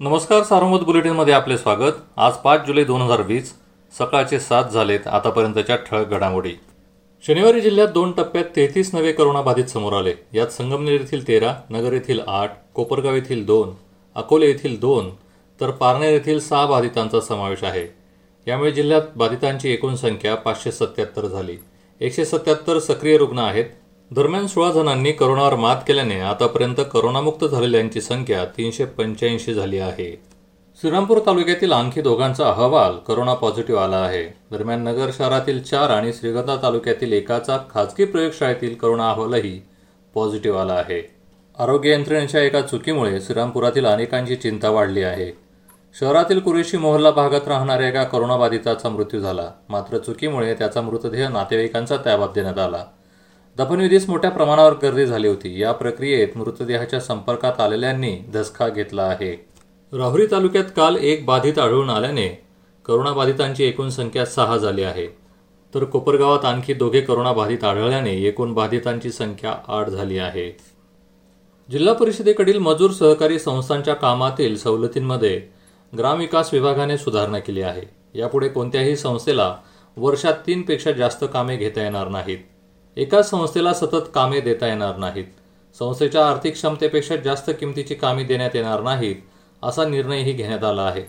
नमस्कार सारोमत बुलेटिनमध्ये आपले स्वागत. आज पाच जुलै दोन हजार वीस सकाळचे सात झालेत आतापर्यंतच्या ठळक घडामोडी. शनिवारी जिल्ह्यात दोन टप्प्यात तेहतीस नवे करोनाबाधित समोर आले. यात संगमनेर येथील तेरा नगर येथील आठ कोपरगाव येथील दोन अकोले येथील दोन तर पारनेर येथील सहा बाधितांचा समावेश आहे. यामुळे जिल्ह्यात बाधितांची एकूण संख्या पाचशे सत्याहत्तर झाली. एकशे सत्याहत्तर सक्रिय रुग्ण आहेत. दरम्यान सोळा जणांनी करोनावर मात केल्याने आतापर्यंत करोनामुक्त झालेल्यांची संख्या तीनशे पंच्याऐंशी झाली आहे. श्रीरामपूर तालुक्यातील आणखी दोघांचा अहवाल करोना पॉझिटिव्ह आला आहे. दरम्यान नगर शहरातील चार आणि श्रीगंधा तालुक्यातील एकाचा खाजगी प्रयोगशाळेतील करोना अहवालही पॉझिटिव्ह आला आहे. आरोग्य यंत्रणेच्या एका चुकीमुळे श्रीरामपुरातील अनेकांची चिंता वाढली आहे. शहरातील कुरेशी मोहल्ला भागात राहणाऱ्या एका करोनाबाधिताचा मृत्यू झाला. मात्र चुकीमुळे त्याचा मृतदेह नातेवाईकांचा ताब्यात देण्यात आला. दफनविधीस मोठ्या प्रमाणावर गर्दी झाली होती. या प्रक्रियेत मृतदेहाच्या संपर्कात आलेल्यांनी धसका घेतला आहे. राहुरी तालुक्यात काल एक बाधित आढळून आल्याने करोनाबाधितांची एकूण संख्या सहा झाली आहे. तर कोपरगावात आणखी दोघे करोनाबाधित आढळल्याने एकूण बाधितांची संख्या आठ झाली आहे. जिल्हा परिषदेकडील मजूर सहकारी संस्थांच्या कामातील सवलतींमध्ये ग्रामविकास विभागाने सुधारणा केली आहे. यापुढे कोणत्याही संस्थेला वर्षात तीनपेक्षा जास्त कामे घेता येणार नाहीत. एकाच संस्थेला सतत कामे देता येणार नाहीत. संस्थेच्या आर्थिक क्षमतेपेक्षा जास्त किमतीची कामे देण्यात येणार नाहीत असा निर्णयही घेण्यात आला आहे.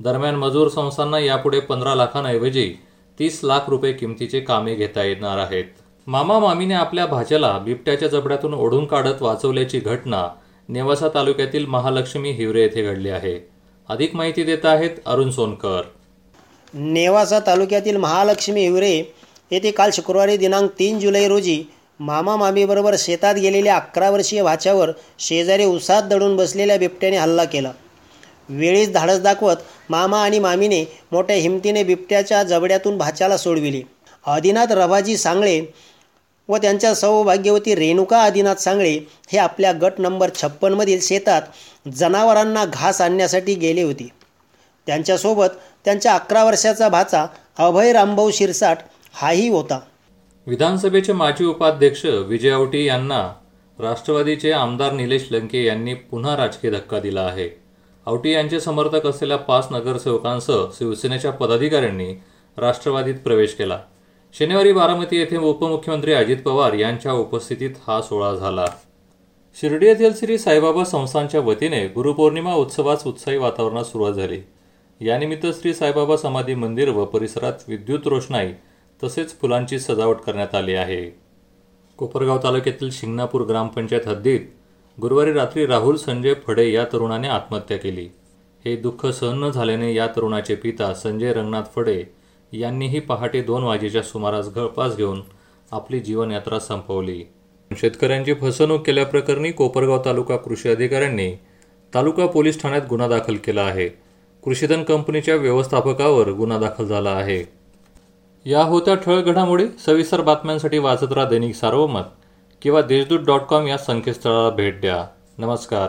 दरम्यान मजूर संस्थांना यापुढे पंधरा लाखांऐवजी तीस लाख रुपये किमतीचे कामे घेता येणार आहेत. मामा मामीने आपल्या भाच्याला बिबट्याच्या जबड्यातून ओढून काढत वाचवल्याची घटना नेवासा तालुक्यातील महालक्ष्मी हिवरे येथे घडली आहे. अधिक माहिती देत आहेत अरुण सोनकर. नेवासा तालुक्यातील महालक्ष्मी हिवरे येथे काल शुक्रवारी दिनांक तीन जुलै रोजी मामा मामीबरोबर शेतात गेलेल्या अकरा वर्षीय भाच्यावर शेजारी उसात दडून बसलेल्या बिबट्याने हल्ला केला. वेळीच धाडस दाखवत मामा आणि मामीने मोठ्या हिमतीने बिबट्याच्या जबड्यातून भाच्याला सोडविले. आदिनाथ रभाजी सांगळे व त्यांच्या सौभाग्यवती रेणुका आदिनाथ सांगळे हे आपल्या गट नंबर छप्पनमधील शेतात जनावरांना घास आणण्यासाठी गेले होते. त्यांच्यासोबत त्यांच्या अकरा वर्षाचा भाचा अभय रामभाऊ शिरसाट हाही होता. विधानसभेचे माजी उपाध्यक्ष विजय औटी यांना राष्ट्रवादीचे आमदार निलेश लंके यांनी पुन्हा राजकीय धक्का दिला आहे. औटी यांचे समर्थक असलेल्या पाच नगरसेवकांसह शिवसेनेच्या पदाधिकाऱ्यांनी राष्ट्रवादीत प्रवेश केला. शनिवारी बारामती येथे उपमुख्यमंत्री अजित पवार यांच्या उपस्थितीत हा सोहळा झाला. शिर्डी येथील श्री साईबाबा संस्थांच्या वतीने गुरुपौर्णिमा उत्सवास उत्साही वातावरणात सुरुवात झाली. यानिमित्त श्री साईबाबा समाधी मंदिर व परिसरात विद्युत रोषणाई तसेच फुलांची सजावट करण्यात आली आहे. कोपरगाव तालुक्यातील शिंगणापूर ग्रामपंचायत हद्दीत गुरुवारी रात्री राहुल संजय फडे या तरुणाने आत्महत्या केली. हे दुःख सहन न झाल्याने या तरुणाचे पिता संजय रंगनाथ फडे यांनीही पहाटे दोन वाजेच्या सुमारास गळपास घेऊन आपली जीवनयात्रा संपवली. शेतकऱ्यांची फसवणूक केल्याप्रकरणी कोपरगाव तालुका कृषी अधिकाऱ्यांनी तालुका पोलीस ठाण्यात गुन्हा दाखल केला आहे. कृषीधन कंपनीच्या व्यवस्थापकावर गुन्हा दाखल झाला आहे. या होत्या ठळक घडामोडी सविस्तर बातम्यांसाठी वाचत राहा दैनिक सार्वमत किंवा देशदूत डॉट कॉम या संकेतस्थळाला भेट द्या. नमस्कार.